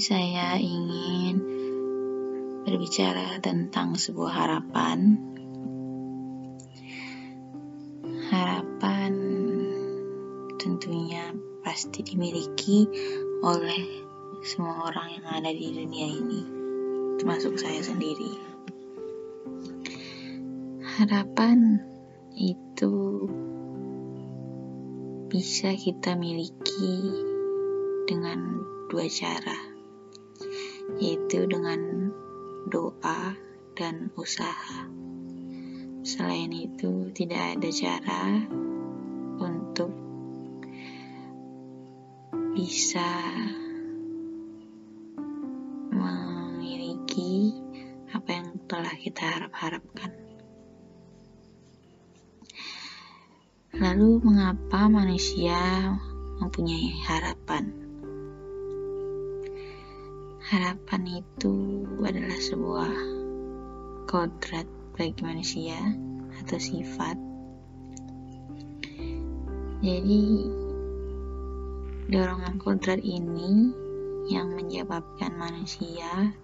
saya ingin berbicara tentang sebuah harapan. Harapan tentunya pasti dimiliki oleh semua orang yang ada di dunia ini, termasuk saya sendiri. Harapan itu bisa kita miliki dengan dua cara yaitu dengan doa dan usaha. Selain itu, tidak ada cara untuk bisa memiliki apa yang telah kita harap-harapkan. Lalu, mengapa manusia mempunyai harapan? Harapan itu adalah sebuah kodrat bagi manusia atau sifat. Jadi, dorongan kodrat ini yang menyebabkan manusia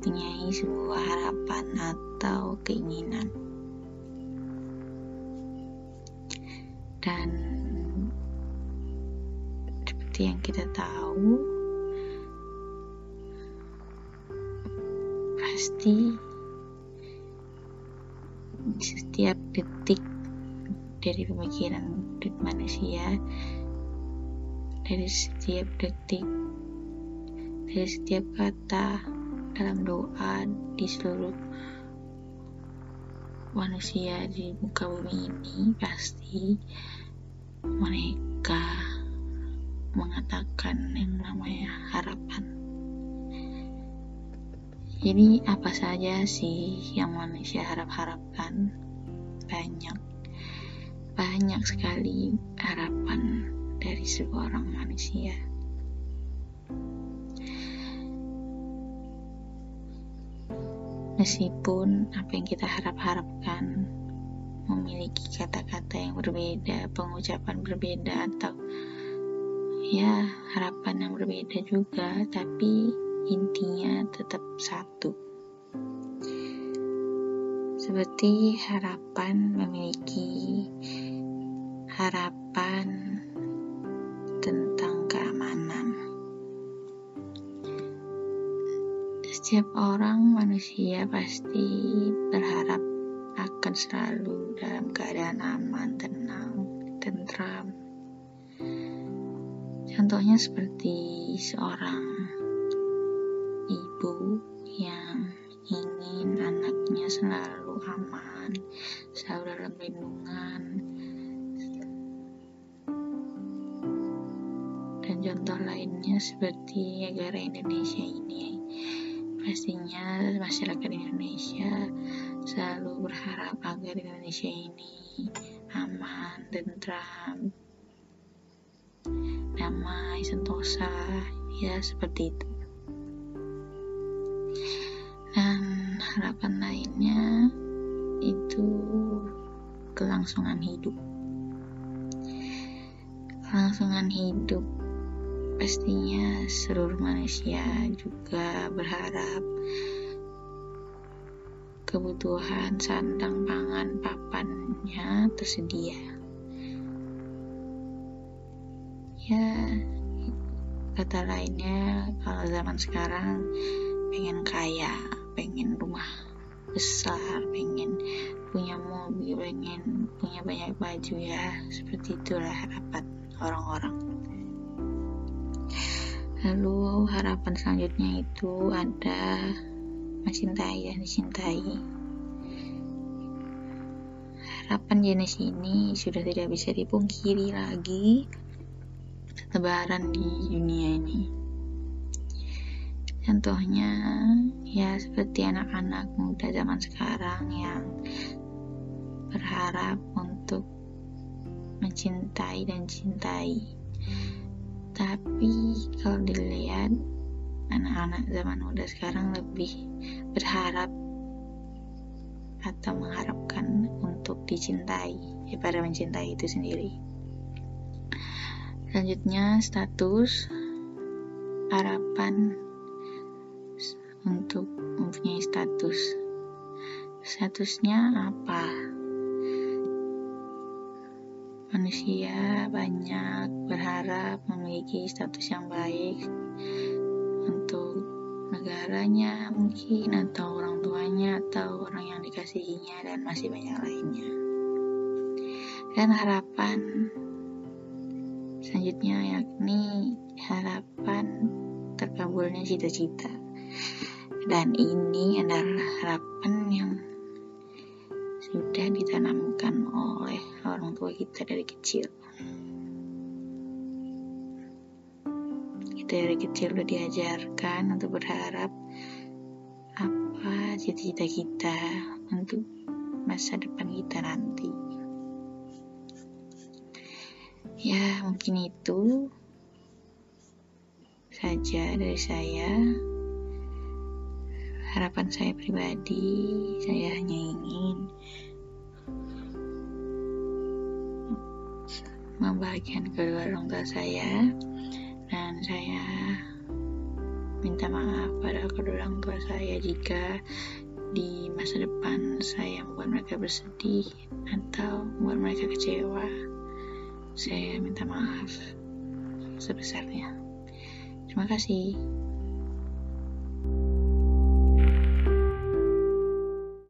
mempunyai sebuah harapan atau keinginan. Dan seperti yang kita tahu, pasti. Setiap detik dari pemikiran manusia dari setiap detik dari setiap kata dalam doa di seluruh manusia di muka bumi ini pasti mereka mengatakan yang jadi apa saja sih yang manusia harap-harapkan? Banyak, banyak sekali harapan dari seorang manusia. Meskipun apa yang kita harap-harapkan memiliki kata-kata yang berbeda, pengucapan berbeda, atau ya harapan yang berbeda juga, tapi intinya tetap satu. Seperti harapan memiliki harapan tentang keamanan. Setiap orang manusia pasti berharap akan selalu dalam keadaan aman, tenang, tentram. Contohnya seperti seorang ibu yang ingin anaknya selalu aman, selalu dalam lindungan. Dan contoh lainnya seperti negara Indonesia ini, pastinya masyarakat Indonesia selalu berharap agar Indonesia ini aman, tentram, damai, sentosa, ya seperti itu. Harapan lainnya itu kelangsungan hidup. Kelangsungan hidup pastinya seluruh manusia juga berharap kebutuhan sandang pangan papannya tersedia. Ya kata lainnya kalau zaman sekarang pengen kaya pengen rumah besar pengen punya mobil pengen punya banyak baju ya. Seperti itulah harapan orang-orang. Lalu harapan selanjutnya itu ada mencintai dan dicintai. Harapan jenis ini sudah tidak bisa dipungkiri lagi. Lebaran di dunia ini Contohnya ya seperti anak-anak muda zaman sekarang yang berharap untuk mencintai dan cintai. Tapi kalau dilihat anak-anak zaman muda sekarang lebih berharap atau mengharapkan untuk dicintai daripada mencintai itu sendiri. Selanjutnya status harapan untuk mempunyai status. Statusnya apa? Manusia banyak berharap memiliki status yang baik untuk negaranya mungkin atau orang tuanya atau orang yang dikasihinya dan masih banyak lainnya. Dan harapan selanjutnya yakni harapan terkabulnya cita-cita. Dan ini adalah harapan yang sudah ditanamkan oleh orang tua kita dari kecil. Kita dari kecil udah diajarkan untuk berharap apa cita-cita kita untuk masa depan kita nanti. Ya, mungkin itu saja dari saya harapan saya pribadi saya hanya ingin membahagiakan kedua orang tua saya. Dan saya minta maaf pada kedua orang tua saya jika di masa depan saya membuat mereka bersedih atau membuat mereka kecewa. Saya minta maaf sebesarnya. Terima kasih